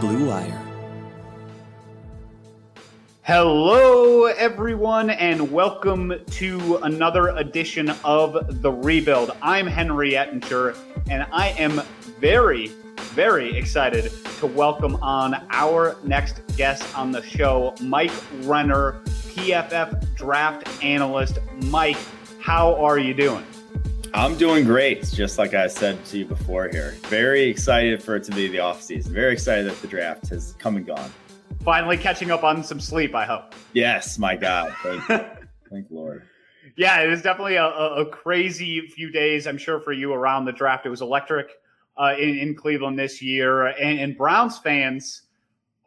Blue Wire. Hello, everyone, and welcome to another edition of The Rebuild. I'm Henry Ettinger, and I am very, very excited to welcome on our next guest on the show, Mike Renner, PFF draft analyst. Mike, how are you doing? I'm doing great. Just like I said to you before here. Very excited for it to be the offseason. Very excited that the draft has come and gone. Finally catching up on some sleep, I hope. Yes, my God. Thank, Thank Lord. Yeah, it was definitely a, a, crazy few days, I'm sure, for you around the draft. It was electric uh, in, in, Cleveland this year. And, and Browns fans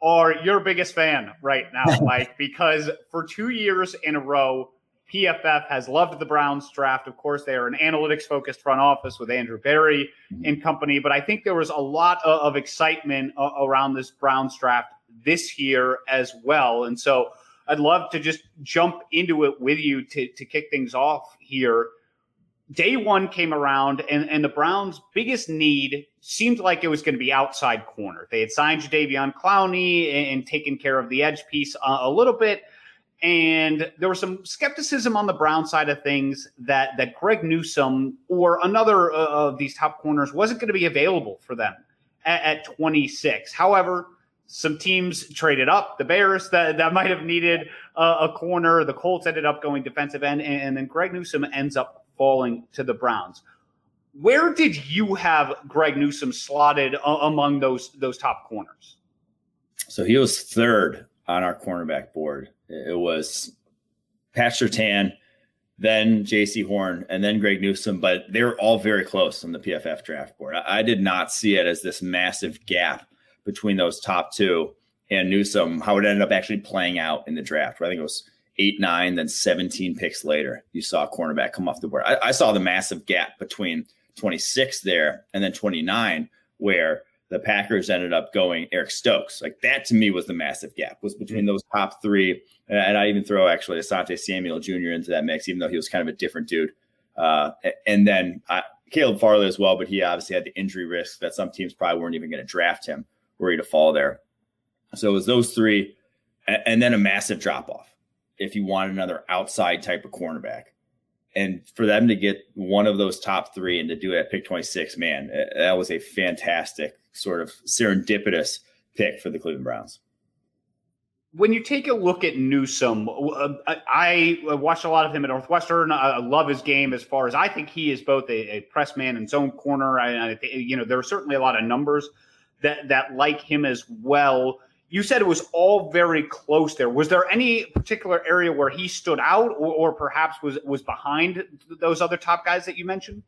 are your biggest fan right now, Mike, because for two years in a row, PFF has loved the Browns draft. Of course, they are an analytics focused front office with Andrew Berry and company, but I think there was a lot of, excitement uh, around this Browns draft this year as well. And so I'd love to just jump into it with you to, to kick things off here. Day one came around, and, and the Browns' biggest need seemed like it was going to be outside corner. They had signed Jadeveon Clowney and, and taken care of the edge piece a, a little bit and there was some skepticism on the Brown side of things that that Greg Newsome or another uh, of these top corners wasn't going to be available for them at, at 26. However, some teams traded up. The Bears that, that might have needed a corner. The Colts ended up going defensive end, and, and then Greg Newsome ends up falling to the Browns. Where did you have Greg Newsome slotted uh, among those those top corners? So he was third on our cornerback board. It was Pat Surtain, then Jaycee Horn, and then Greg Newsome, but they were all very close on the PFF draft board. I, did not see it as this massive gap between those top two and Newsome, how it ended up actually playing out in the draft. Where I think it was eight, nine, then 17 picks later, you saw a cornerback come off the board. I, I saw the massive gap between 26 there and then 29, where the Packers ended up going Eric Stokes. Like that to me was the massive gap was between those top three. And I even throw actually Asante Samuel Jr. into that mix, even though he was kind of a different dude. Uh, and then I, Caleb Farley as well, but he obviously had the injury risk that some teams probably weren't even going to draft him were he to fall there. So it was those three, and, and then a massive drop off if you want another outside type of cornerback. And for them to get one of those top three and to do it at pick 26, man, that was a fantastic sort of serendipitous pick for the Cleveland Browns. When you take a look at Newsome, uh, I watched a lot of him at Northwestern. I love his game as far as I think he is both a, a press man and zone corner. I, you know, there are certainly a lot of numbers that that like him as well. You said it was all very close there. Was there any particular area where he stood out, or, or perhaps was was behind those other top guys that you mentioned?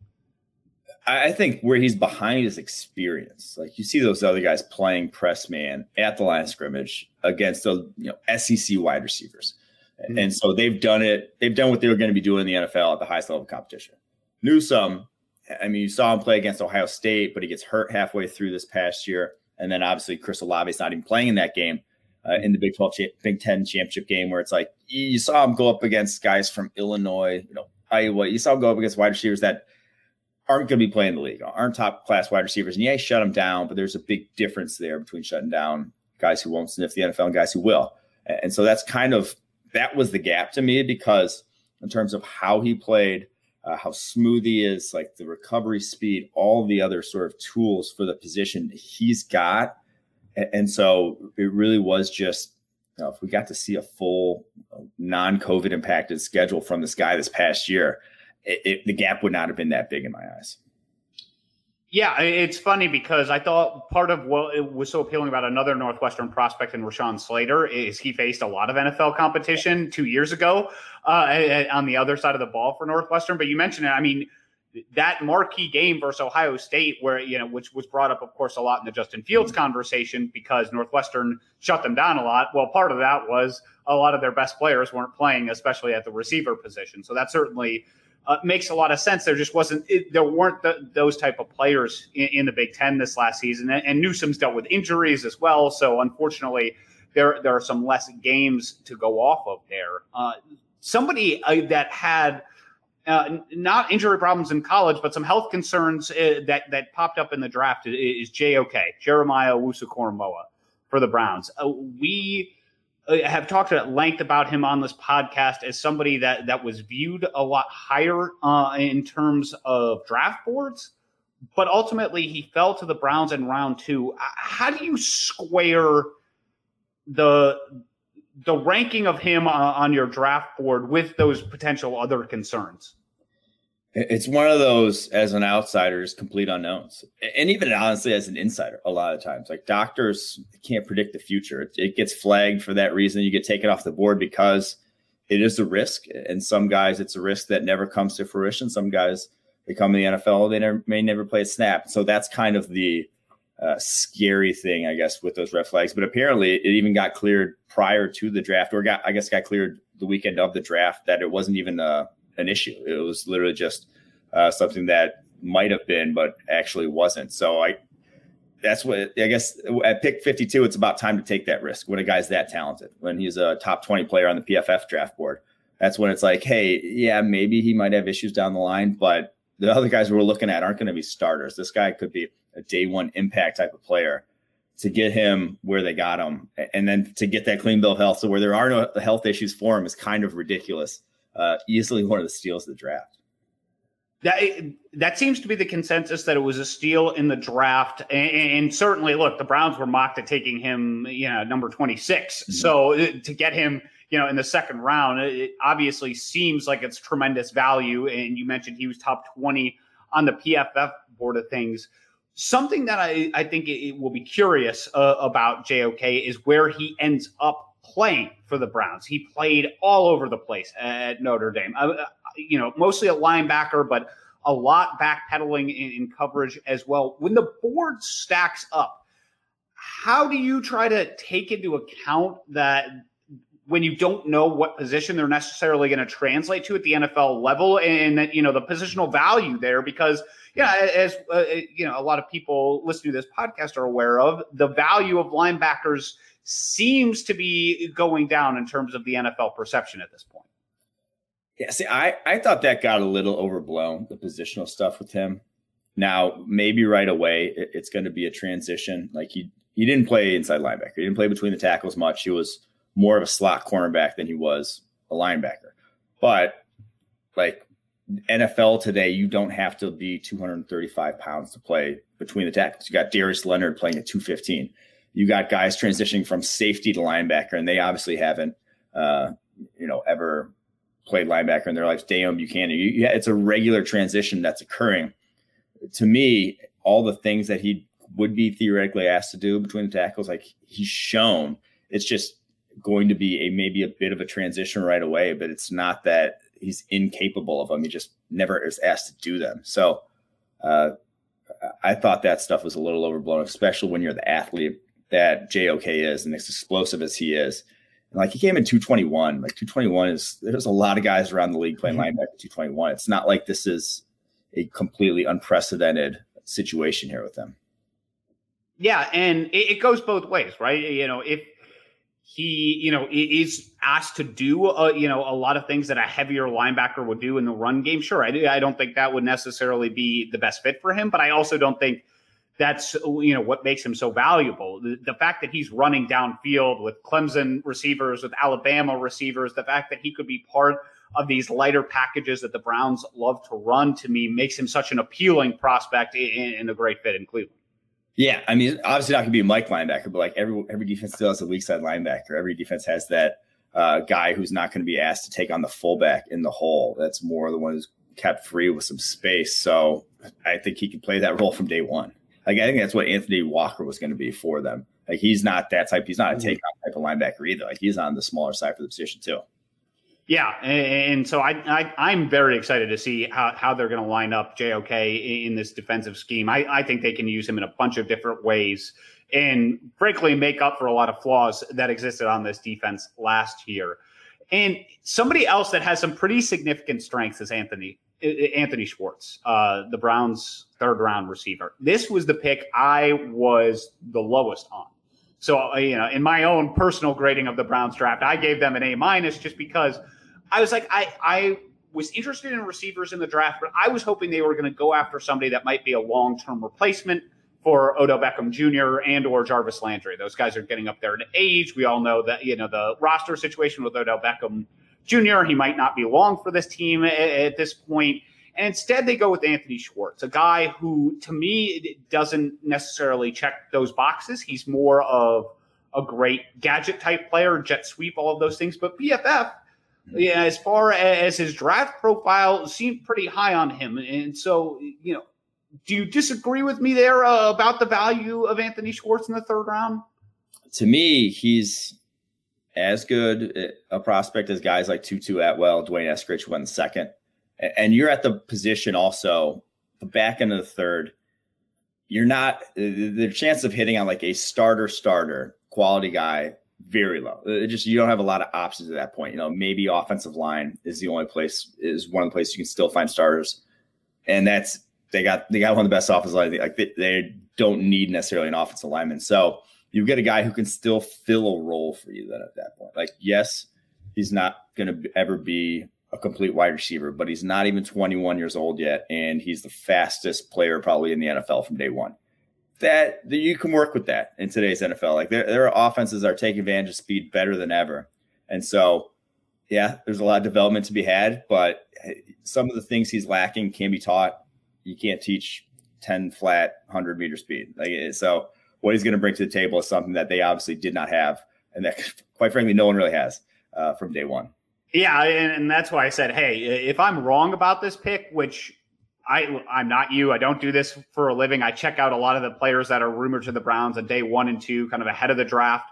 I think where he's behind is experience. Like you see those other guys playing press man at the line of scrimmage against the you know SEC wide receivers. Mm-hmm. And so they've done it, they've done what they were going to be doing in the NFL at the highest level of competition. Newsome, I mean, you saw him play against Ohio State, but he gets hurt halfway through this past year. And then obviously Chris Olave is not even playing in that game. Uh, in the Big 12, cha- Big 10 championship game, where it's like you saw him go up against guys from Illinois, you know, Iowa. You saw him go up against wide receivers that aren't going to be playing the league, aren't top class wide receivers. And yeah, shut them down, but there's a big difference there between shutting down guys who won't sniff the NFL and guys who will. And so that's kind of that was the gap to me because in terms of how he played, uh, how smooth he is, like the recovery speed, all the other sort of tools for the position he's got. And so it really was just, you know, if we got to see a full uh, non COVID impacted schedule from this guy this past year, it, it, the gap would not have been that big in my eyes. Yeah, it's funny because I thought part of what was so appealing about another Northwestern prospect in Rashawn Slater is he faced a lot of NFL competition two years ago uh, on the other side of the ball for Northwestern. But you mentioned it. I mean, that marquee game versus Ohio State, where you know, which was brought up, of course, a lot in the Justin Fields conversation because Northwestern shut them down a lot. Well, part of that was a lot of their best players weren't playing, especially at the receiver position. So that certainly uh, makes a lot of sense. There just wasn't it, there weren't the, those type of players in, in, the Big Ten this last season, and, and, Newsome's dealt with injuries as well. So unfortunately, there there are some less games to go off of there. Uh, somebody uh, that had. Uh, not injury problems in college, but some health concerns uh, that that popped up in the draft is, is JOK Jeremiah Owusu-Koramoah. for the Browns. Uh, we have talked at length about him on this podcast as somebody that that was viewed a lot higher uh, in terms of draft boards, but ultimately he fell to the Browns in round two. Uh, how do you square the the ranking of him on, on your draft board with those potential other concerns? It's one of those as an outsider is complete unknowns, and even honestly as an insider, a lot of times, like doctors can't predict the future. It, it, gets flagged for that reason. You get taken off the board because it is a risk, and some guys it's a risk that never comes to fruition. Some guys they come in the NFL, they never, may never play a snap. So that's kind of the uh, scary thing, I guess, with those red flags. But apparently, it even got cleared prior to the draft, or got I guess got cleared the weekend of the draft that it wasn't even a an issue. It was literally just uh, something that might have been, but actually wasn't. So I, that's what I guess at pick 52, it's about time to take that risk when a guy's that talented, when he's a top 20 player on the PFF draft board. That's when it's like, hey, yeah, maybe he might have issues down the line, but the other guys we're looking at aren't going to be starters. This guy could be a day one impact type of player to get him where they got him. And then to get that clean bill of health. So where there are no health issues for him is kind of ridiculous uh, easily one of the steals of the draft. That that seems to be the consensus that it was a steal in the draft, and, and certainly, look, the Browns were mocked at taking him, you know, number twenty six. mm mm-hmm. So uh, to get him, you know, in the second round, it obviously seems like it's tremendous value. And you mentioned he was top twenty on the PFF board of things. Something that I, I think it will be curious uh, about JOK is where he ends up playing for the Browns. He played all over the place at Notre Dame. Uh, uh, you know, mostly a linebacker, but a lot backpedaling in, in coverage as well. When the board stacks up, how do you try to take into account that when you don't know what position they're necessarily going to translate to at the NFL level and that, you know, the positional value there because, yeah, as, uh, you know, a lot of people listening to this podcast are aware of, the value of linebackers – seems to be going down in terms of the NFL perception at this point. Yeah, see, I, I thought that got a little overblown, the positional stuff with him. Now, maybe right away it, it's going to be a transition. Like he he didn't play inside linebacker. He didn't play between the tackles much. He was more of a slot cornerback than he was a linebacker. But like NFL today, you don't have to be 235 pounds to play between the tackles. You got Darius Leonard playing at 215 you got guys transitioning from safety to linebacker, and they obviously haven't, uh, you know, ever played linebacker in their lives. Deone Bucannon, you, yeah, it's a regular transition that's occurring. To me, all the things that he would be theoretically asked to do between the tackles, like he's shown, it's just going to be a maybe a bit of a transition right away, but it's not that he's incapable of them. He just never is asked to do them. So uh, I thought that stuff was a little overblown, especially when you're the athlete that JOK is and as explosive as he is. And like he came in 221. Like 221 is there's a lot of guys around the league playing mm-hmm. linebacker 221. It's not like this is a completely unprecedented situation here with them. Yeah, and it, it goes both ways, right? You know, if he, you know, is asked to do, a, you know, a lot of things that a heavier linebacker would do in the run game. Sure, I, I don't think that would necessarily be the best fit for him, but I also don't think that's you know what makes him so valuable. The, the, fact that he's running downfield with Clemson receivers, with Alabama receivers, the fact that he could be part of these lighter packages that the Browns love to run, to me makes him such an appealing prospect and a great fit in Cleveland. Yeah, I mean, obviously not to be a Mike linebacker, but like every every defense still has a weak side linebacker. Every defense has that uh, guy who's not going to be asked to take on the fullback in the hole. That's more the one who's kept free with some space. So I think he can play that role from day one. Like I think that's what Anthony Walker was going to be for them. Like he's not that type. He's not a mm-hmm. take type of linebacker either. Like he's on the smaller side for the position too. Yeah, and, and so I, I am very excited to see how, how they're going to line up JOK in this defensive scheme. I, I think they can use him in a bunch of different ways and frankly make up for a lot of flaws that existed on this defense last year. And somebody else that has some pretty significant strengths is Anthony Anthony Schwartz, uh, the Browns' third round receiver. This was the pick I was the lowest on. So, uh, you know, in my own personal grading of the Browns draft, I gave them an A minus just because I was like, I, I was interested in receivers in the draft, but I was hoping they were going to go after somebody that might be a long term replacement for Odell Beckham Jr. and or Jarvis Landry. Those guys are getting up there in age. We all know that you know the roster situation with Odell Beckham Jr. He might not be long for this team at, at this point. And instead, they go with Anthony Schwartz, a guy who, to me, doesn't necessarily check those boxes. He's more of a great gadget type player, jet sweep, all of those things. But PFF, yeah, as far as his draft profile, seemed pretty high on him. And so, you know, do you disagree with me there uh, about the value of Anthony Schwartz in the third round? To me, he's as good uh, a prospect as guys like Tutu Atwell, D'Wayne Eskridge went second. And you're at the position also, the back end of the third. You're not uh, the chance of hitting on like a starter starter quality guy very low. Uh, it just you don't have a lot of options at that point. You know, maybe offensive line is the only place is one of the places you can still find starters, and that's they got they got one of the best offensive line. Like they, they don't need necessarily an offensive lineman. So you get a guy who can still fill a role for you then at that point. Like, yes, he's not going to ever be a complete wide receiver, but he's not even 21 years old yet, and he's the fastest player probably in the NFL from day one. That, that you can work with that in today's NFL. Like their their offenses are taking advantage of speed better than ever, and so yeah, there's a lot of development to be had, but eh, some of the things he's lacking can be taught. You can't teach 10 flat 100 meter speed. Like eh, so what he's going to bring to the table is something that they obviously did not have, and that, quite frankly, no one really has uh, from day one. Yeah, and, and that's why I said, hey, if I'm wrong about this pick, which I I'm not you, I don't do this for a living. I check out a lot of the players that are rumored to the Browns on day one and two, kind of ahead of the draft.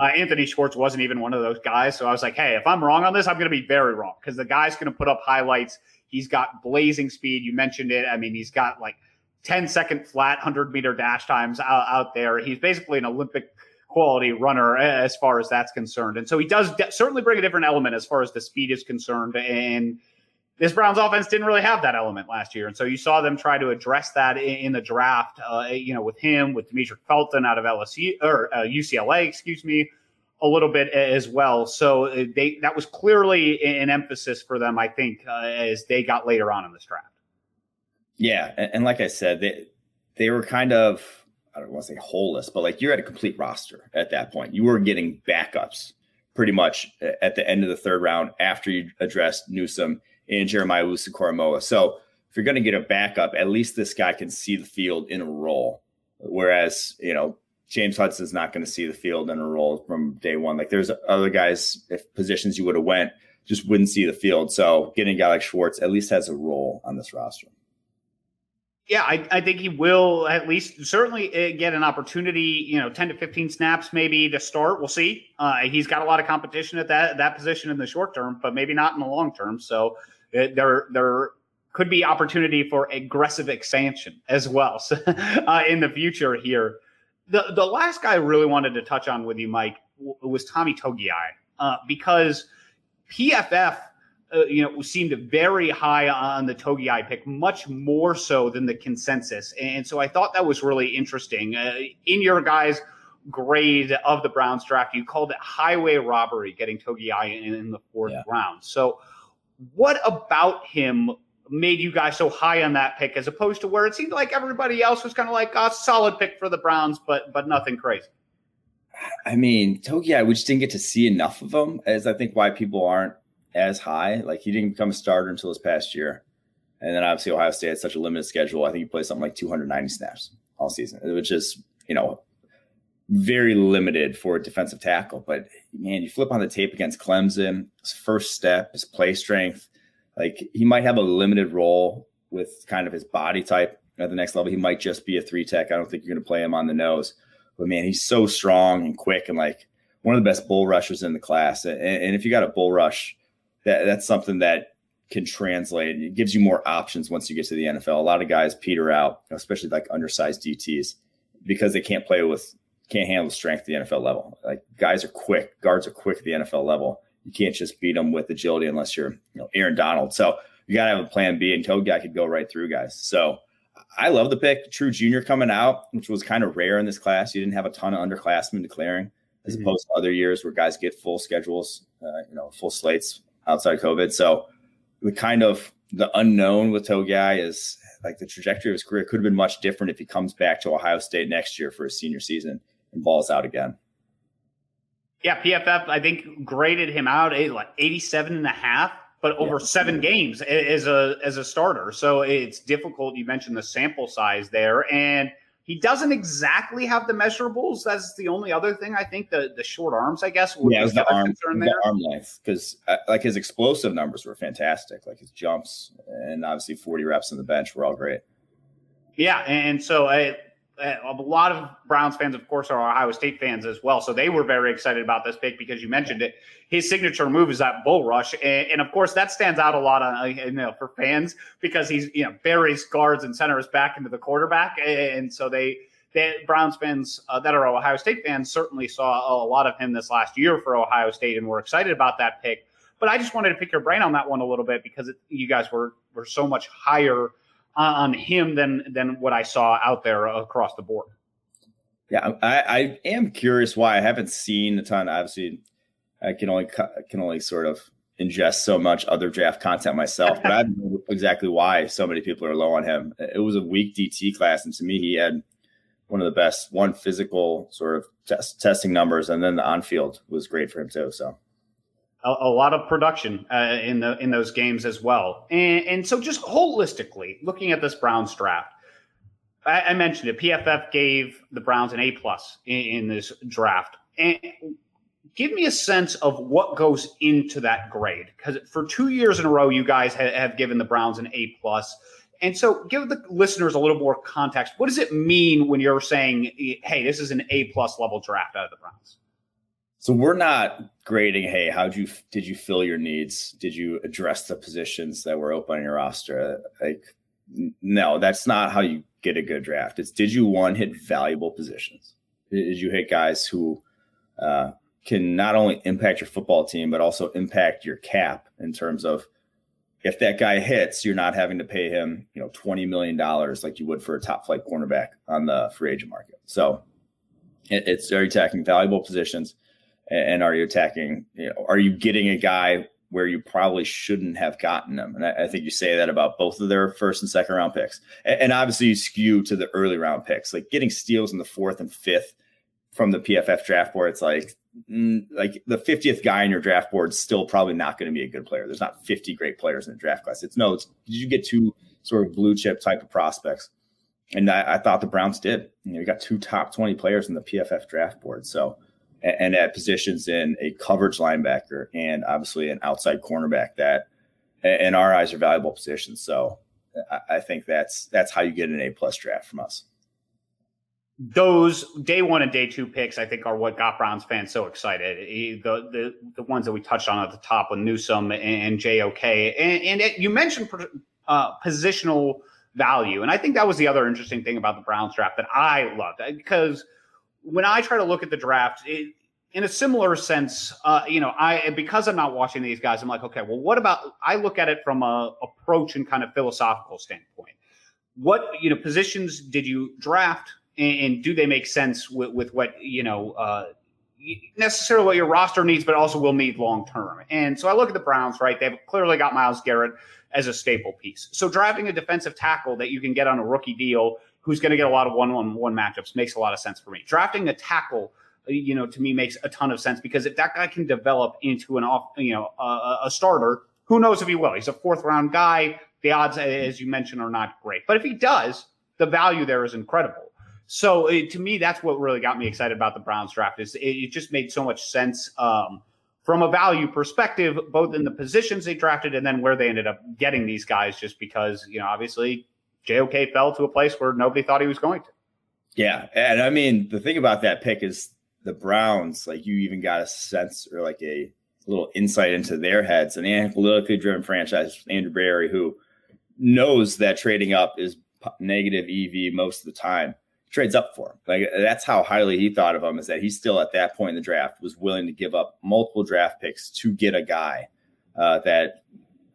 Uh, Anthony Schwartz wasn't even one of those guys, so I was like, hey, if I'm wrong on this, I'm going to be very wrong because the guy's going to put up highlights. He's got blazing speed. You mentioned it. I mean, he's got like 10 second flat 100 meter dash times out, out there. He's basically an Olympic quality runner as far as that's concerned. And so he does de- certainly bring a different element as far as the speed is concerned. And this Browns offense didn't really have that element last year. And so you saw them try to address that in, in the draft, uh, you know, with him, with Demetric Felton out of LSU or uh, UCLA, excuse me, a little bit as well. So uh, they that was clearly an emphasis for them, I think, uh, as they got later on in this draft. Yeah, and, and, like I said, they they were kind of I don't want to say holeless, but like you're at a complete roster at that point. You were getting backups pretty much at the end of the third round after you addressed Newsome and Jeremiah Owusu-Koramoah. So if you're going to get a backup, at least this guy can see the field in a role. Whereas you know James Hudson's not going to see the field in a role from day one. Like there's other guys, if positions you would have went, just wouldn't see the field. So getting a guy like Schwartz at least has a role on this roster. Yeah, I, I, think he will at least certainly uh, get an opportunity, you know, 10 to 15 snaps maybe to start. We'll see. Uh, he's got a lot of competition at that that position in the short term, but maybe not in the long term. So uh, there there could be opportunity for aggressive expansion as well so, uh, in the future here. The the last guy I really wanted to touch on with you, Mike, was Tommy Togiai uh, because PFF – uh, you know, seemed very high on the Togiai pick, much more so than the consensus. And so I thought that was really interesting. Uh, in your guys' grade of the Browns draft, you called it highway robbery getting Togiai in, in the fourth yeah. round. So, what about him made you guys so high on that pick as opposed to where it seemed like everybody else was kind of like a solid pick for the Browns, but but nothing crazy? I mean, Togiai, we just didn't get to see enough of him, as I think why people aren't as high. Like he didn't become a starter until his past year. And then obviously Ohio State had such a limited schedule. I think he played something like 290 snaps all season, which is, you know, very limited for a defensive tackle. But man, you flip on the tape against Clemson, his first step, his play strength, like he might have a limited role with kind of his body type at the next level. He might just be a three tech. I don't think you're going to play him on the nose. But man, he's so strong and quick and like one of the best bull rushers in the class. And, and if you got a bull rush that that's something that can translate. It gives you more options once you get to the NFL. A lot of guys peter out, especially like undersized DTs, because they can't play with can't handle the strength at the NFL level. Like guys are quick, guards are quick at the NFL level. You can't just beat them with agility unless you're, you know, Aaron Donald. So you got to have a plan B, and Togiai could go right through guys. So I love the pick. True Junior coming out, which was kind of rare in this class. You didn't have a ton of underclassmen declaring, as mm-hmm. opposed to other years where guys get full schedules, uh, you know, full slates outside COVID. So the kind of the unknown with Togiai is like the trajectory of his career could have been much different if he comes back to Ohio State next year for his senior season and balls out again. Yeah, PFF, I think, graded him out at like 87 and a half, but over yeah. seven games as a as a starter. So it's difficult. You mentioned the sample size there. And he doesn't exactly have the measurables. That's the only other thing I think. The the short arms, I guess. yeah, it was the arm, the arm length because uh, like his explosive numbers were fantastic. Like his jumps and obviously forty reps on the bench were all great. Yeah, and so I a lot of Browns fans, of course, are Ohio State fans as well. So they were very excited about this pick because you mentioned it. His signature move is that bull rush, and, and of course that stands out a lot on uh, you know for fans because he's you know buries guards and centers back into the quarterback, and so they. they Browns fans uh, that are Ohio State fans certainly saw a lot of him this last year for Ohio State and were excited about that pick. But I just wanted to pick your brain on that one a little bit because it, you guys were were so much higher on him than than what I saw out there across the board. Yeah, I, I am curious why I haven't seen a ton. Obviously, I can only can only sort of ingest so much other draft content myself, but I don't know exactly why so many people are low on him. It was a weak DT class, and to me, he had one of the best one physical sort of test, testing numbers, and then the on field was great for him too. So a, a lot of production uh, in the in those games as well. And, and so, just holistically looking at this Browns draft, I, I mentioned it. PFF gave the Browns an A plus in, in this draft, and give me a sense of what goes into that grade because for two years in a row, you guys ha- have given the Browns an A plus. And so, give the listeners a little more context. What does it mean when you're saying, "Hey, this is an A plus level draft out of the Browns"? So we're not grading. Hey, how did you did you fill your needs? Did you address the positions that were open on your roster? Like, no, that's not how you get a good draft. It's did you one hit valuable positions? Did you hit guys who uh, can not only impact your football team but also impact your cap in terms of if that guy hits, you're not having to pay him, you know, twenty million dollars like you would for a top flight cornerback on the free agent market. So it, it's very attacking valuable positions and are you attacking? You know, are you getting a guy where you probably shouldn't have gotten them? And I, I, think you say that about both of their first and second round picks, and, and, obviously you skew to the early round picks, like getting steals in the fourth and fifth from the PFF draft board. It's like mm, like the 50th guy in your draft board is still probably not going to be a good player. There's not 50 great players in the draft class. It's no, it's, did you get two sort of blue chip type of prospects? And I, I thought the Browns did. You know, you got two top 20 players in the PFF draft board. So and at positions in a coverage linebacker and obviously an outside cornerback that in our eyes are valuable positions. So I think that's that's how you get an A plus draft from us. Those day one and day two picks, I think, are what got Browns fans so excited. The the, the ones that we touched on at the top with Newsome and, JOK, and, and it, you mentioned uh, positional value, and I think that was the other interesting thing about the Browns draft that I loved because – when I try to look at the draft, it, in a similar sense, uh, you know, I because I'm not watching these guys, I'm like, okay, well, what about? I look at it from a approach and kind of philosophical standpoint. What you know, positions did you draft, and, and do they make sense with, with what you know? Uh, necessarily what your roster needs, but also will need long term. And so I look at the Browns, right? They've clearly got Myles Garrett as a staple piece. So drafting a defensive tackle that you can get on a rookie deal who's going to get a lot of one-on-one matchups makes a lot of sense for me. Drafting a tackle, you know, to me makes a ton of sense because if that guy can develop into an off, you know, a, a starter, who knows if he will? He's a fourth round guy. The odds, as you mentioned, are not great. But if he does, the value there is incredible. So it, to me, that's what really got me excited about the Browns draft. Is it, it just made so much sense um, from a value perspective, both in the positions they drafted and then where they ended up getting these guys. Just because you know, obviously, JOK fell to a place where nobody thought he was going to. Yeah. And I mean, the thing about that pick is the Browns, like you even got a sense or like a little insight into their heads. An analytically driven franchise, Andrew Berry, who knows that trading up is negative EV most of the time, trades up for him. Like that's how highly he thought of him is that he's still at that point in the draft was willing to give up multiple draft picks to get a guy uh, that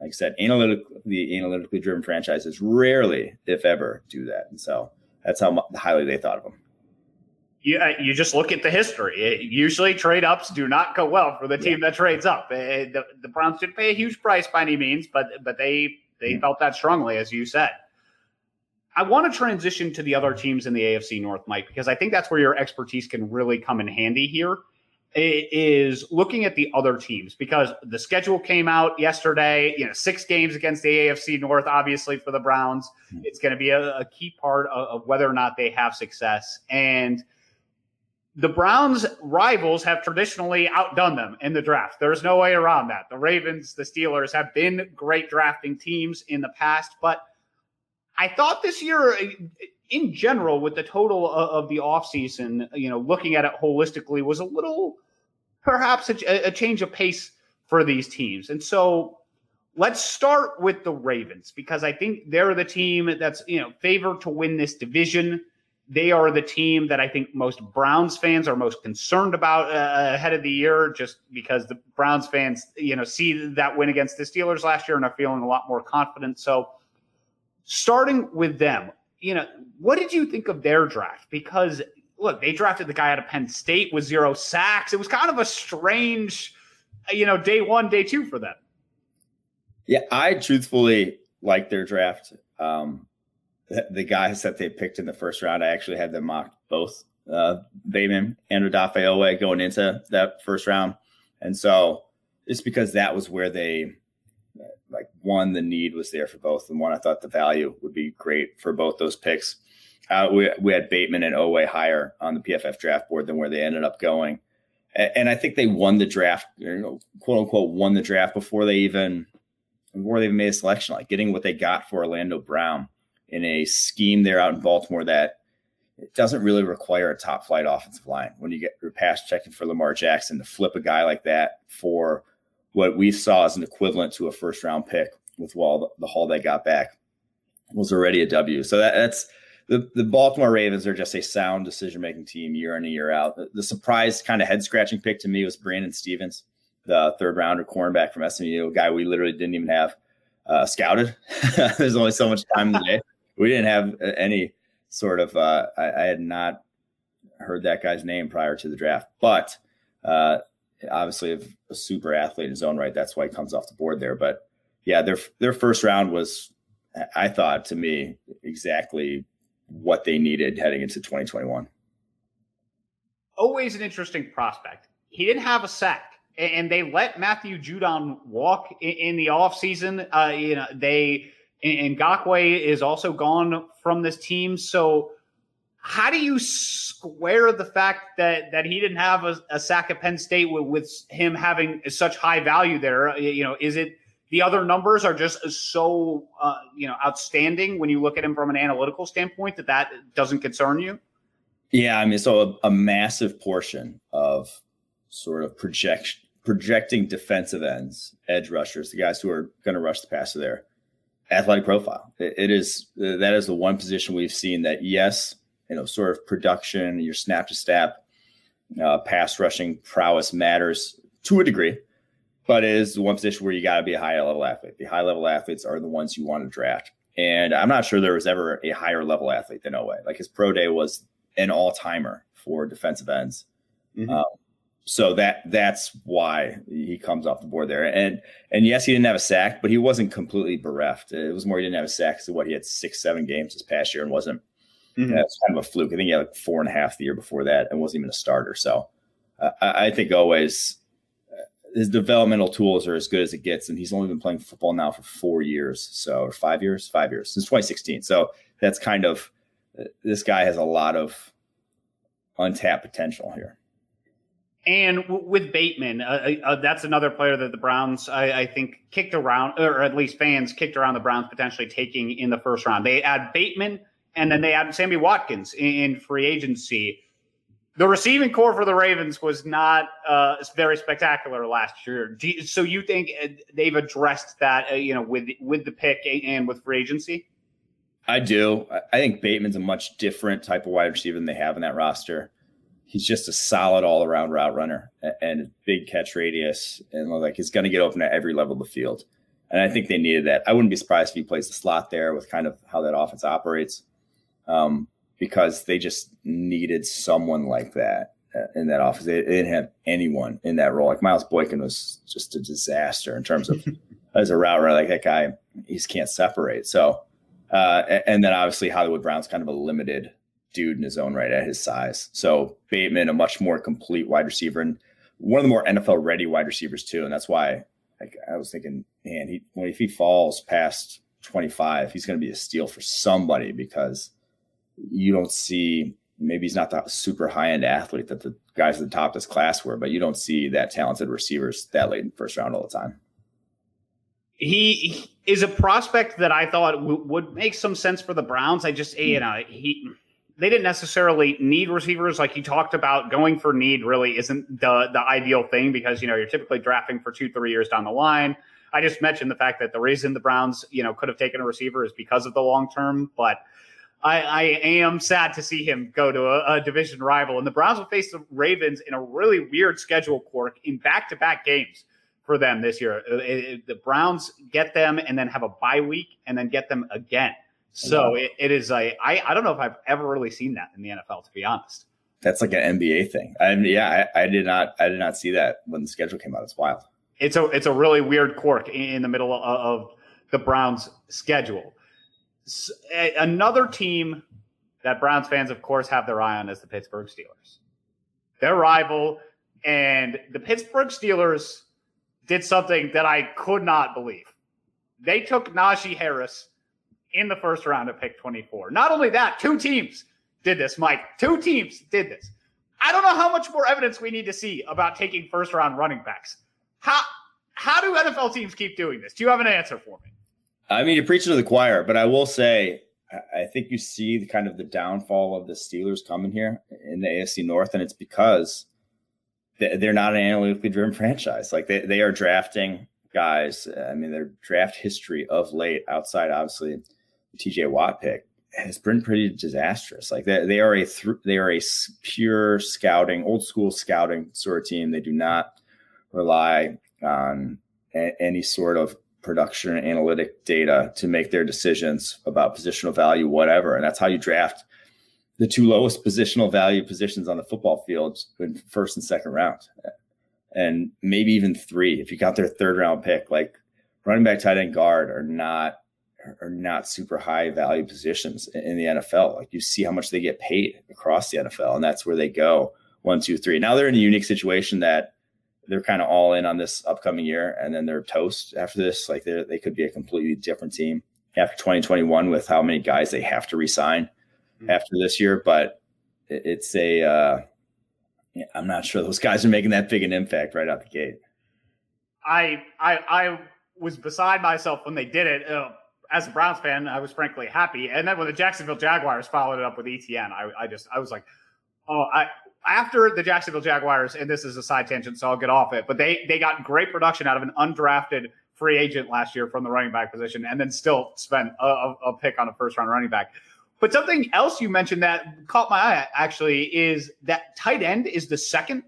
like I said, analytic, the analytically driven franchises rarely, if ever, do that. And so that's how highly they thought of them. Yeah, uh, you just look at the history. It, usually, trade ups do not go well for the team yeah. that trades up. It, the, the, Browns didn't pay a huge price by any means, but but they they mm-hmm. felt that strongly, as you said. I want to transition to the other teams in the AFC North, Mike, because I think that's where your expertise can really come in handy here. Is looking at the other teams because the schedule came out yesterday. You know, six games against the AFC North, obviously for the Browns. Hmm. It's going to be a, a key part of, of whether or not they have success. And the Browns' rivals have traditionally outdone them in the draft. There's no way around that. The Ravens, the Steelers have been great drafting teams in the past, but I thought this year, in general, with the total of the offseason, you know, looking at it holistically, was a little perhaps a, a change of pace for these teams. And so let's start with the Ravens because I think they're the team that's, you know, favored to win this division. They are the team that I think most Browns fans are most concerned about uh, ahead of the year, just because the Browns fans, you know, see that win against the Steelers last year and are feeling a lot more confident. So, starting with them, you know, what did you think of their draft? Because look, they drafted the guy out of Penn State with zero sacks. It was kind of a strange, you know, day one, day two for them. Yeah, I truthfully like their draft. Um, the, the guys that they picked in the first round, I actually had them mocked both uh, Bateman and Odafe Oweh going into that first round. And so it's because that was where they like one, the need was there for both, and one, I thought the value would be great for both those picks. Uh, we we had Bateman and Oweh higher on the PFF draft board than where they ended up going, and, and I think they won the draft, you know, quote unquote, won the draft before they even before they even made a selection. Like getting what they got for Orlando Brown in a scheme there out in Baltimore that it doesn't really require a top flight offensive line when you get your pass checking for Lamar Jackson to flip a guy like that for what we saw as an equivalent to a first round pick with Wall, the haul they got back was already a W. So that, that's the, the Baltimore Ravens are just a sound decision making team year in and year out. The, the surprise kind of head scratching pick to me was Brandon Stephens, the third rounder cornerback from SMU, a guy we literally didn't even have uh, scouted. There's only so much time in the day. We didn't have any sort of, uh, I, I, had not heard that guy's name prior to the draft, but uh, obviously a super athlete in his own right. That's why he comes off the board there. But yeah, their their first round was, I thought to me, exactly what they needed heading into 2021. Always an interesting prospect. He didn't have a sack, and they let Matthew Judon walk in the offseason. Uh, you know, they and Ngakoue is also gone from this team. So how do you square the fact that that he didn't have a, a sack at Penn State with, with him having such high value there? Uh, you know, is it the other numbers are just so uh, you know outstanding when you look at him from an analytical standpoint that that doesn't concern you? Yeah, I mean, so a, a massive portion of sort of project projecting defensive ends, edge rushers, the guys who are going to rush the passer there, athletic profile. it, it is that is the one position we've seen that yes you know, sort of production, your snap to snap, uh, pass rushing prowess matters to a degree, but it is the one position where you got to be a high level athlete. The high level athletes are the ones you want to draft. And I'm not sure there was ever a higher level athlete than Oweh. Like his pro day was an all timer for defensive ends. Mm-hmm. Um, so that that's why he comes off the board there. And and yes, he didn't have a sack, but he wasn't completely bereft. It was more he didn't have a sack. So what he had six, seven games this past year and wasn't Mm-hmm. That's kind of a fluke. I think he had like four and a half the year before that and wasn't even a starter. So uh, I, I, think always uh, his developmental tools are as good as it gets. And he's only been playing football now for four years. So, or five years, five years since 2016. So that's kind of, uh, this guy has a lot of untapped potential here. And w- with Bateman, uh, uh, that's another player that the Browns, I, I, think, kicked around, or at least fans kicked around the Browns potentially taking in the first round. They add Bateman and then they added Sammy Watkins in, in free agency. The receiving corps for the Ravens was not uh, very spectacular last year. You, so you think uh, they've addressed that, uh, you know, with with the pick and with free agency? I do. I think Bateman's a much different type of wide receiver than they have in that roster. He's just a solid all around route runner and a big catch radius, and like he's going to get open at every level of the field. And I think they needed that. I wouldn't be surprised if he plays the slot there with kind of how that offense operates um, because they just needed someone like that uh, in that office. They, didn't have anyone in that role. Like Miles Boykin was just a disaster in terms of as a route runner. Like that guy, he just can't separate. So Uh, and then obviously Hollywood Brown's kind of a limited dude in his own right at his size. So Bateman, a much more complete wide receiver and one of the more NFL ready wide receivers too. And that's why like, I was thinking, man, he, when if he falls past 25, he's going to be a steal for somebody because you don't see maybe he's not the super high end athlete that the guys at the top of this class were, but you don't see that talented receivers that late in first round all the time. He is a prospect that I thought w- would make some sense for the Browns. I just, you hmm. know, he they didn't necessarily need receivers like you talked about. Going for need really isn't the the ideal thing because you know you're typically drafting for two three years down the line. I just mentioned the fact that the reason the Browns you know could have taken a receiver is because of the long term, but. I, I, am sad to see him go to a, a, division rival. And the Browns will face the Ravens in a really weird schedule quirk in back to back games for them this year. Uh, it, it, the Browns get them and then have a bye week and then get them again. So it, it is a I, I don't know if I've ever really seen that in the NFL to be honest. That's like an NBA thing. I mean, yeah, I, I did not I did not see that when the schedule came out. It's wild. It's a it's a really weird quirk in the middle of, of the Browns schedule. Another team that Browns fans, of course, have their eye on is the Pittsburgh Steelers. Their rival, and the Pittsburgh Steelers did something that I could not believe. They took Najee Harris in the first round of pick 24. Not only that, two teams did this, Mike. Two teams did this. I don't know how much more evidence we need to see about taking first round running backs. How how do NFL teams keep doing this? Do you have an answer for me? I mean, you're preaching to the choir, but I will say I think you see the kind of the downfall of the Steelers coming here in the AFC North, and it's because they're not an analytically driven franchise. Like they, they are drafting guys. I mean, their draft history of late, outside obviously the TJ Watt pick has been pretty disastrous. Like they, they are a th- they are a pure scouting, old school scouting sort of team. They do not rely on a- any sort of production and analytic data to make their decisions about positional value, whatever. And that's how you draft the two lowest positional value positions on the football field in first and second round, and maybe even three if you got their third round pick. Like running back, tight end, guard are not are not super high value positions in the NFL. Like you see how much they get paid across the NFL, and that's where they go one, two, three. Now they're in a unique situation that they're kind of all in on this upcoming year, and then they're toast after this. Like they they could be a completely different team after 2021 with how many guys they have to resign mm-hmm. after this year. But it's a uh, I'm not sure those guys are making that big an impact right out the gate. I I I was beside myself when they did it. Uh, as a Browns fan, I was frankly happy. And then when the Jacksonville Jaguars followed it up with ETN, I, I just I was like, oh, I after the Jacksonville Jaguars, and this is a side tangent, so I'll get off it. But they they got great production out of an undrafted free agent last year from the running back position, and then still spent a, a pick on a first round running back. But something else you mentioned that caught my eye actually is that tight end is the second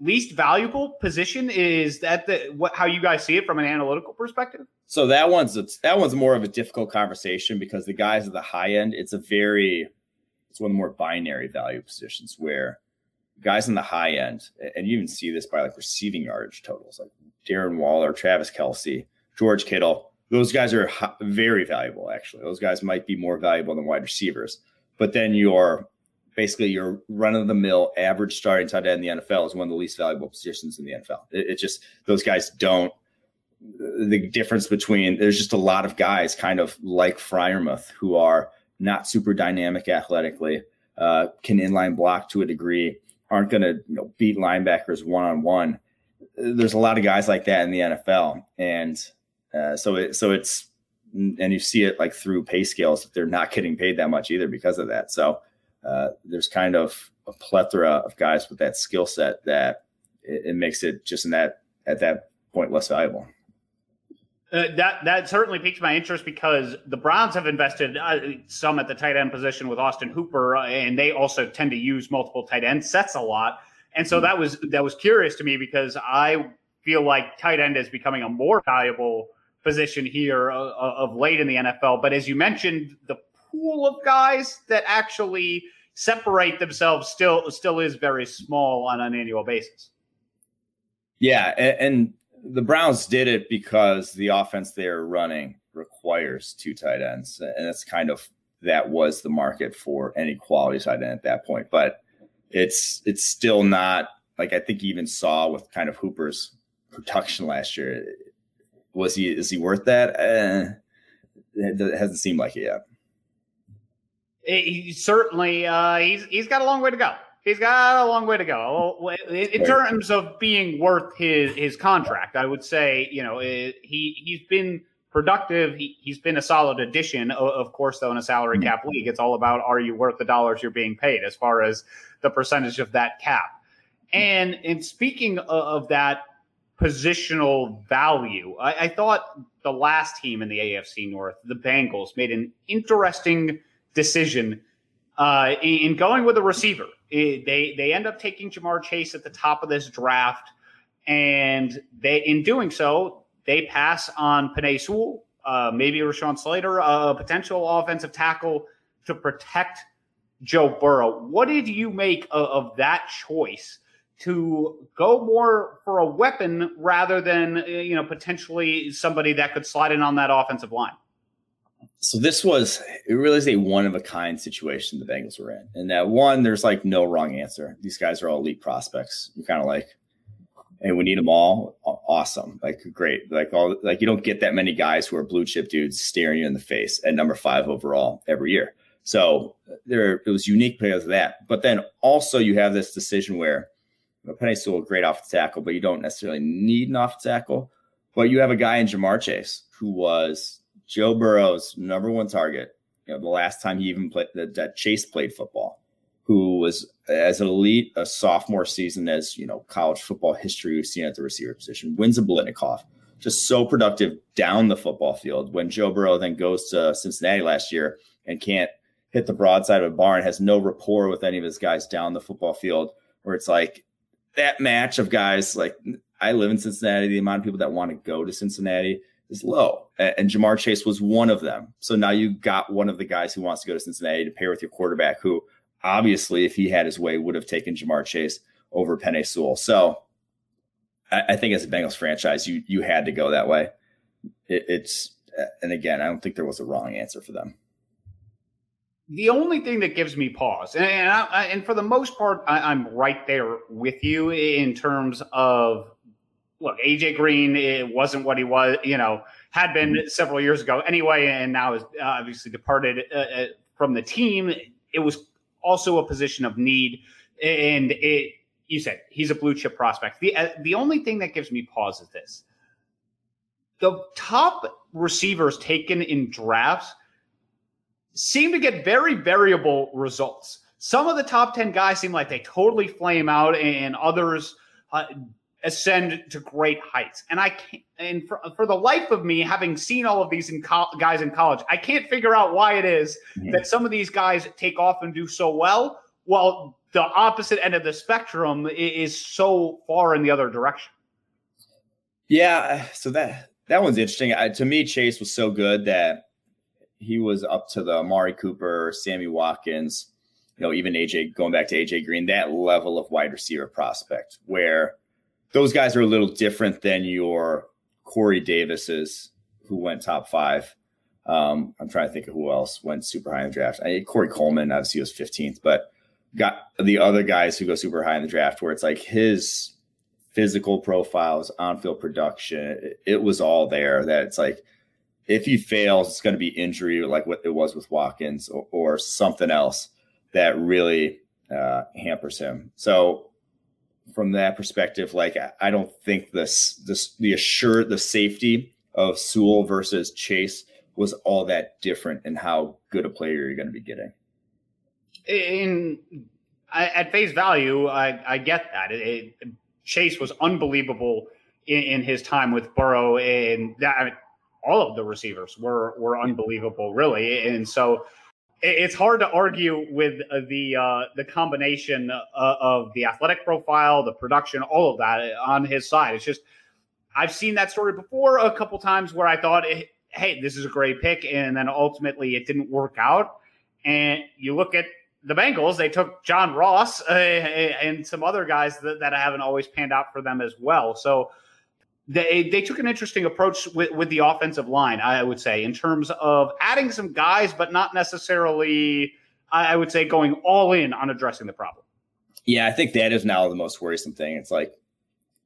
least valuable position. Is that the what how you guys see it from an analytical perspective? So that one's a, that one's more of a difficult conversation because the guys at the high end, it's a very it's one of the more binary value positions where guys in the high end, and you even see this by like receiving yardage totals, like Darren Waller, Travis Kelce, George Kittle. Those guys are very valuable. Actually, those guys might be more valuable than wide receivers. But then your basically your run of the mill average starting tight end in the NFL is one of the least valuable positions in the NFL. It, it just those guys don't the difference between there's just a lot of guys kind of like Freiermuth who are not super dynamic athletically, uh, can inline block to a degree, aren't going to you know, beat linebackers one on one. There's a lot of guys like that in the NFL, and uh, so it, so it's and you see it like through pay scales that they're not getting paid that much either because of that. So uh, there's kind of a plethora of guys with that skill set that it, it makes it just in that at that point less valuable. Uh, that that certainly piques my interest because the Browns have invested uh, some at the tight end position with Austin Hooper, uh, and they also tend to use multiple tight end sets a lot. And so mm-hmm. that was that was curious to me because I feel like tight end is becoming a more valuable position here uh, uh, of late in the NFL. But as you mentioned, the pool of guys that actually separate themselves still still is very small on an annual basis. Yeah, and, and the Browns did it because the offense they are running requires two tight ends, and that's kind of that was the market for any quality tight end at that point. But it's it's still not like I think you even saw with kind of Hooper's production last year. Was he is he worth that? Eh, it hasn't seemed like it yet. He certainly uh, he's he's got a long way to go. He's got a long way to go in terms of being worth his his contract. I would say you know eh, he he's been productive. He, he's been a solid addition. Of course, though, in a salary mm-hmm. cap league, it's all about are you worth the dollars you're being paid as far as the percentage of that cap. Mm-hmm. And and speaking of that positional value, I, I thought the last team in the AFC North, the Bengals, made an interesting decision uh, in, going with a receiver. They they end up taking Ja'Marr Chase at the top of this draft, and they in doing so they pass on Penei Sewell, uh, maybe Rashawn Slater, a potential offensive tackle to protect Joe Burrow. What did you make of, of that choice to go more for a weapon rather than you know potentially somebody that could slide in on that offensive line? So this was it really is a one of a kind situation the Bengals were in. And that one, there's like no wrong answer. These guys are all elite prospects. You're kind of like, and we need them all. Awesome, like great. Like all like you don't get that many guys who are blue chip dudes staring you in the face at number five overall every year. So there, it was unique because of that. But then also you have this decision where you know, Penei Sewell, great off the tackle, but you don't necessarily need an off tackle. But you have a guy in Ja'Marr Chase who was Joe Burrow's number one target. You know, the last time he even played that Chase played football who was as elite a sophomore season as you know college football history we've seen at the receiver position wins a Biletnikoff just so productive down the football field when Joe Burrow then goes to Cincinnati last year and can't hit the broadside of a barn has no rapport with any of his guys down the football field where it's like that match of guys like I live in Cincinnati the amount of people that want to go to Cincinnati is low and Ja'Marr Chase was one of them so now you got one of the guys who wants to go to Cincinnati to pair with your quarterback who obviously, if he had his way, would have taken Ja'Marr Chase over Penei Sewell. So I, I, think as a Bengals franchise, you you had to go that way. It, it's and again, I don't think there was a wrong answer for them. The only thing that gives me pause, and I, and for the most part, I, am right there with you in terms of look, AJ Green it wasn't what he was, you know, had been mm-hmm. several years ago anyway, and now is obviously departed uh, uh from the team. It was also a position of need. And it, you said he's a blue chip prospect. The uh, the only thing that gives me pause is this: the top receivers taken in drafts seem to get very variable results. Some of the top ten guys seem like they totally flame out, and others uh, ascend to great heights. And I can't, and for, for the life of me, having seen all of these in co- guys in college, I can't figure out why it is that some of these guys take off and do so well, while the opposite end of the spectrum is so far in the other direction. Yeah, so that that one's interesting. I, to me, Chase was so good that he was up to the Amari Cooper, Sammy Watkins, you know, even AJ going back to AJ Green, that level of wide receiver prospect where those guys are a little different than your Corey Davises, who went top five. Um, I'm trying to think of who else went super high in the draft. I, Corey Coleman, obviously, was 15th, but got the other guys who go super high in the draft, where it's like his physical profiles, on field production, it, it was all there. That it's like if he fails, it's going to be injury, like what it was with Watkins, or, or something else that really uh, hampers him. So from that perspective, like I don't think this this the assure the safety of Sewell versus Chase was all that different in how good a player you're going to be getting. In at face value, I, I get that. It, it, Chase was unbelievable in, in, his time with Burrow, and that, I mean, all of the receivers were were unbelievable, really. And so it's hard to argue with uh, the uh, the combination uh, of the athletic profile, the production, all of that on his side. It's just I've seen that story before a couple times where I thought, hey, this is a great pick, and then ultimately it didn't work out. And you look at the Bengals; they took John Ross uh, and some other guys that, that haven't always panned out for them as well. So they they took an interesting approach with, with the offensive line, I would say, in terms of adding some guys, but not necessarily, I would say, going all in on addressing the problem. Yeah, I think that is now the most worrisome thing. It's like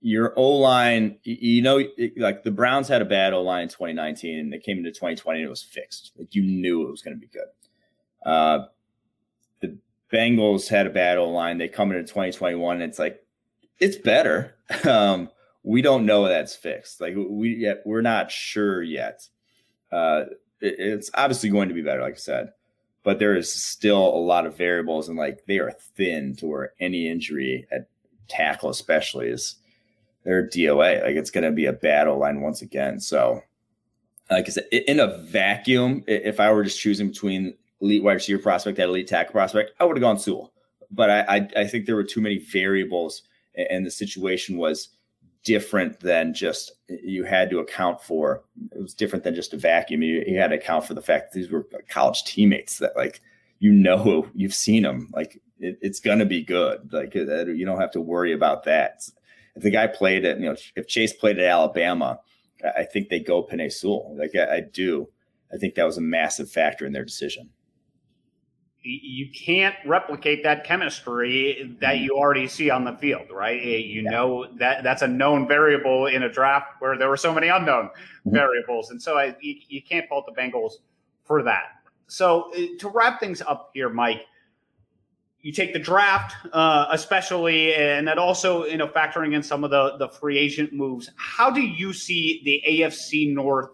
your O line, you know, like the Browns had a bad O line in 2019, and they came into 2020 and it was fixed. Like you knew it was going to be good. Uh, the Bengals had a bad O line. They come into 2021, and it's like it's better. Um, we don't know that's fixed. Like we yet we're not sure yet. Uh, it, it's obviously going to be better, like I said, but there is still a lot of variables, and like they are thin to where any injury at tackle, especially, is they're DOA. Like it's going to be a battle line once again. So, like I said, in a vacuum, if I were just choosing between elite wide receiver prospect and elite tackle prospect, I would have gone Sewell. But I, I, I think there were too many variables, and the situation was different than just you had to account for. It was different than just a vacuum. You, you had to account for the fact that these were college teammates that like you know you've seen them. Like it, it's gonna be good. Like uh, uh, you don't have to worry about that. If the guy played it you know if Chase played at Alabama, I think they go Penei Sewell. Like I, I do. I think that was a massive factor in their decision you can't replicate that chemistry that you already see on the field, right? You yeah. know that that's a known variable in a draft where there were so many unknown mm-hmm. variables, and so I, you, you, can't fault the Bengals for that. So eh, to wrap things up here, Mike, you take the draft, uh, especially, and that also you know factoring in some of the the free agent moves. How do you see the AFC North?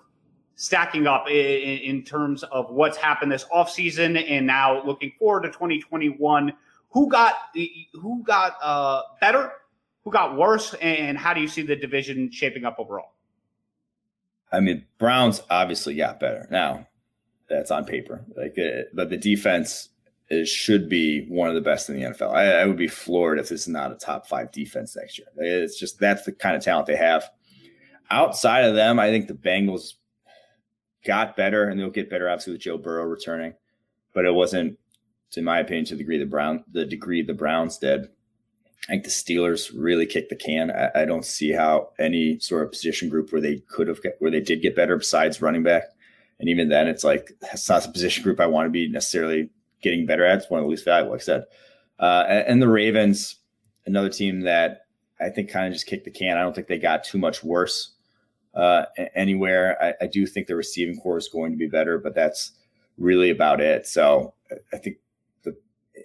Stacking up in, in terms of what's happened this offseason and now looking forward to 2021 who got who got uh, better? Who got worse? And how do you see the division shaping up overall? I mean browns obviously got better. Now that's on paper. Like uh, but the defense should be one of the best in the nfl I, I would be floored if this is not a top five defense next year. It's just that's the kind of talent they have. Outside of them i think the bengals got better, and they'll get better obviously with Joe Burrow returning, but it wasn't, in my opinion, to the degree the Brown the degree the Browns did. I think the Steelers really kicked the can. I, I don't see how any sort of position group where they could have where they did get better besides running back, and even then, it's like it's not a position group I want to be necessarily getting better at. It's one of the least valuable, like I said. Uh, and the Ravens, another team that I think kind of just kicked the can. I don't think they got too much worse uh, anywhere. I, I, do think the receiving corps is going to be better, but that's really about it. So I think the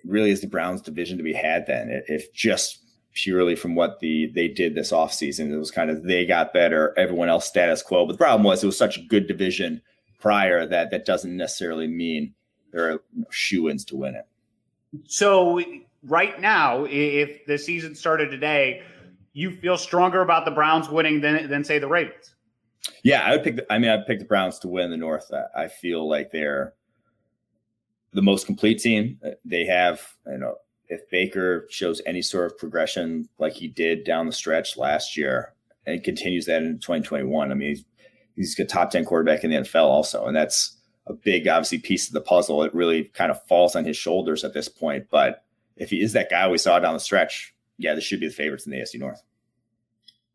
really is the Browns division to be had then. If just purely from what the they did this offseason, it was kind of they got better, everyone else status quo. But the problem was it was such a good division prior that that doesn't necessarily mean there are shoe-ins to win it. So right now, if the season started today, you feel stronger about the Browns winning than than say the Ravens. Yeah, I would pick. The, I mean, I'd pick the Browns to win the North. I, I feel like they're the most complete team. Uh, they have, you know, if Baker shows any sort of progression like he did down the stretch last year and continues that in 2021, I mean, he's, he's a top 10 quarterback in the NFL also. And that's a big, obviously, piece of the puzzle. It really kind of falls on his shoulders at this point. But if he is that guy we saw down the stretch, yeah, this should be the favorites in the AFC North.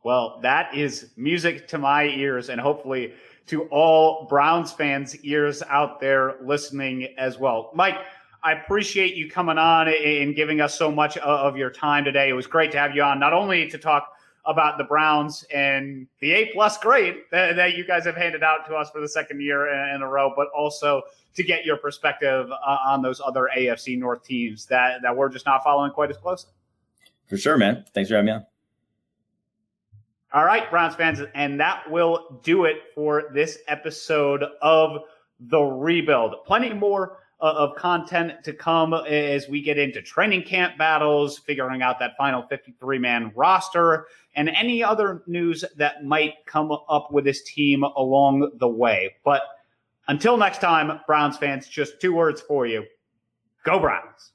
Well, that is music to my ears and hopefully to all Browns fans' ears out there listening as well. Mike, I appreciate you coming on and giving us so much of your time today. It was great to have you on, not only to talk about the Browns and the A plus grade that, you guys have handed out to us for the second year in a row, but also to get your perspective uh, on those other AFC North teams that, that we're just not following quite as closely. For sure, man. Thanks for having me on. All right, Browns fans, and that will do it for this episode of The Rebuild. Plenty more uh, of content to come as we get into training camp battles, figuring out that final 53 man roster, and any other news that might come up with this team along the way. But until next time, Browns fans, just two words for you Go Browns.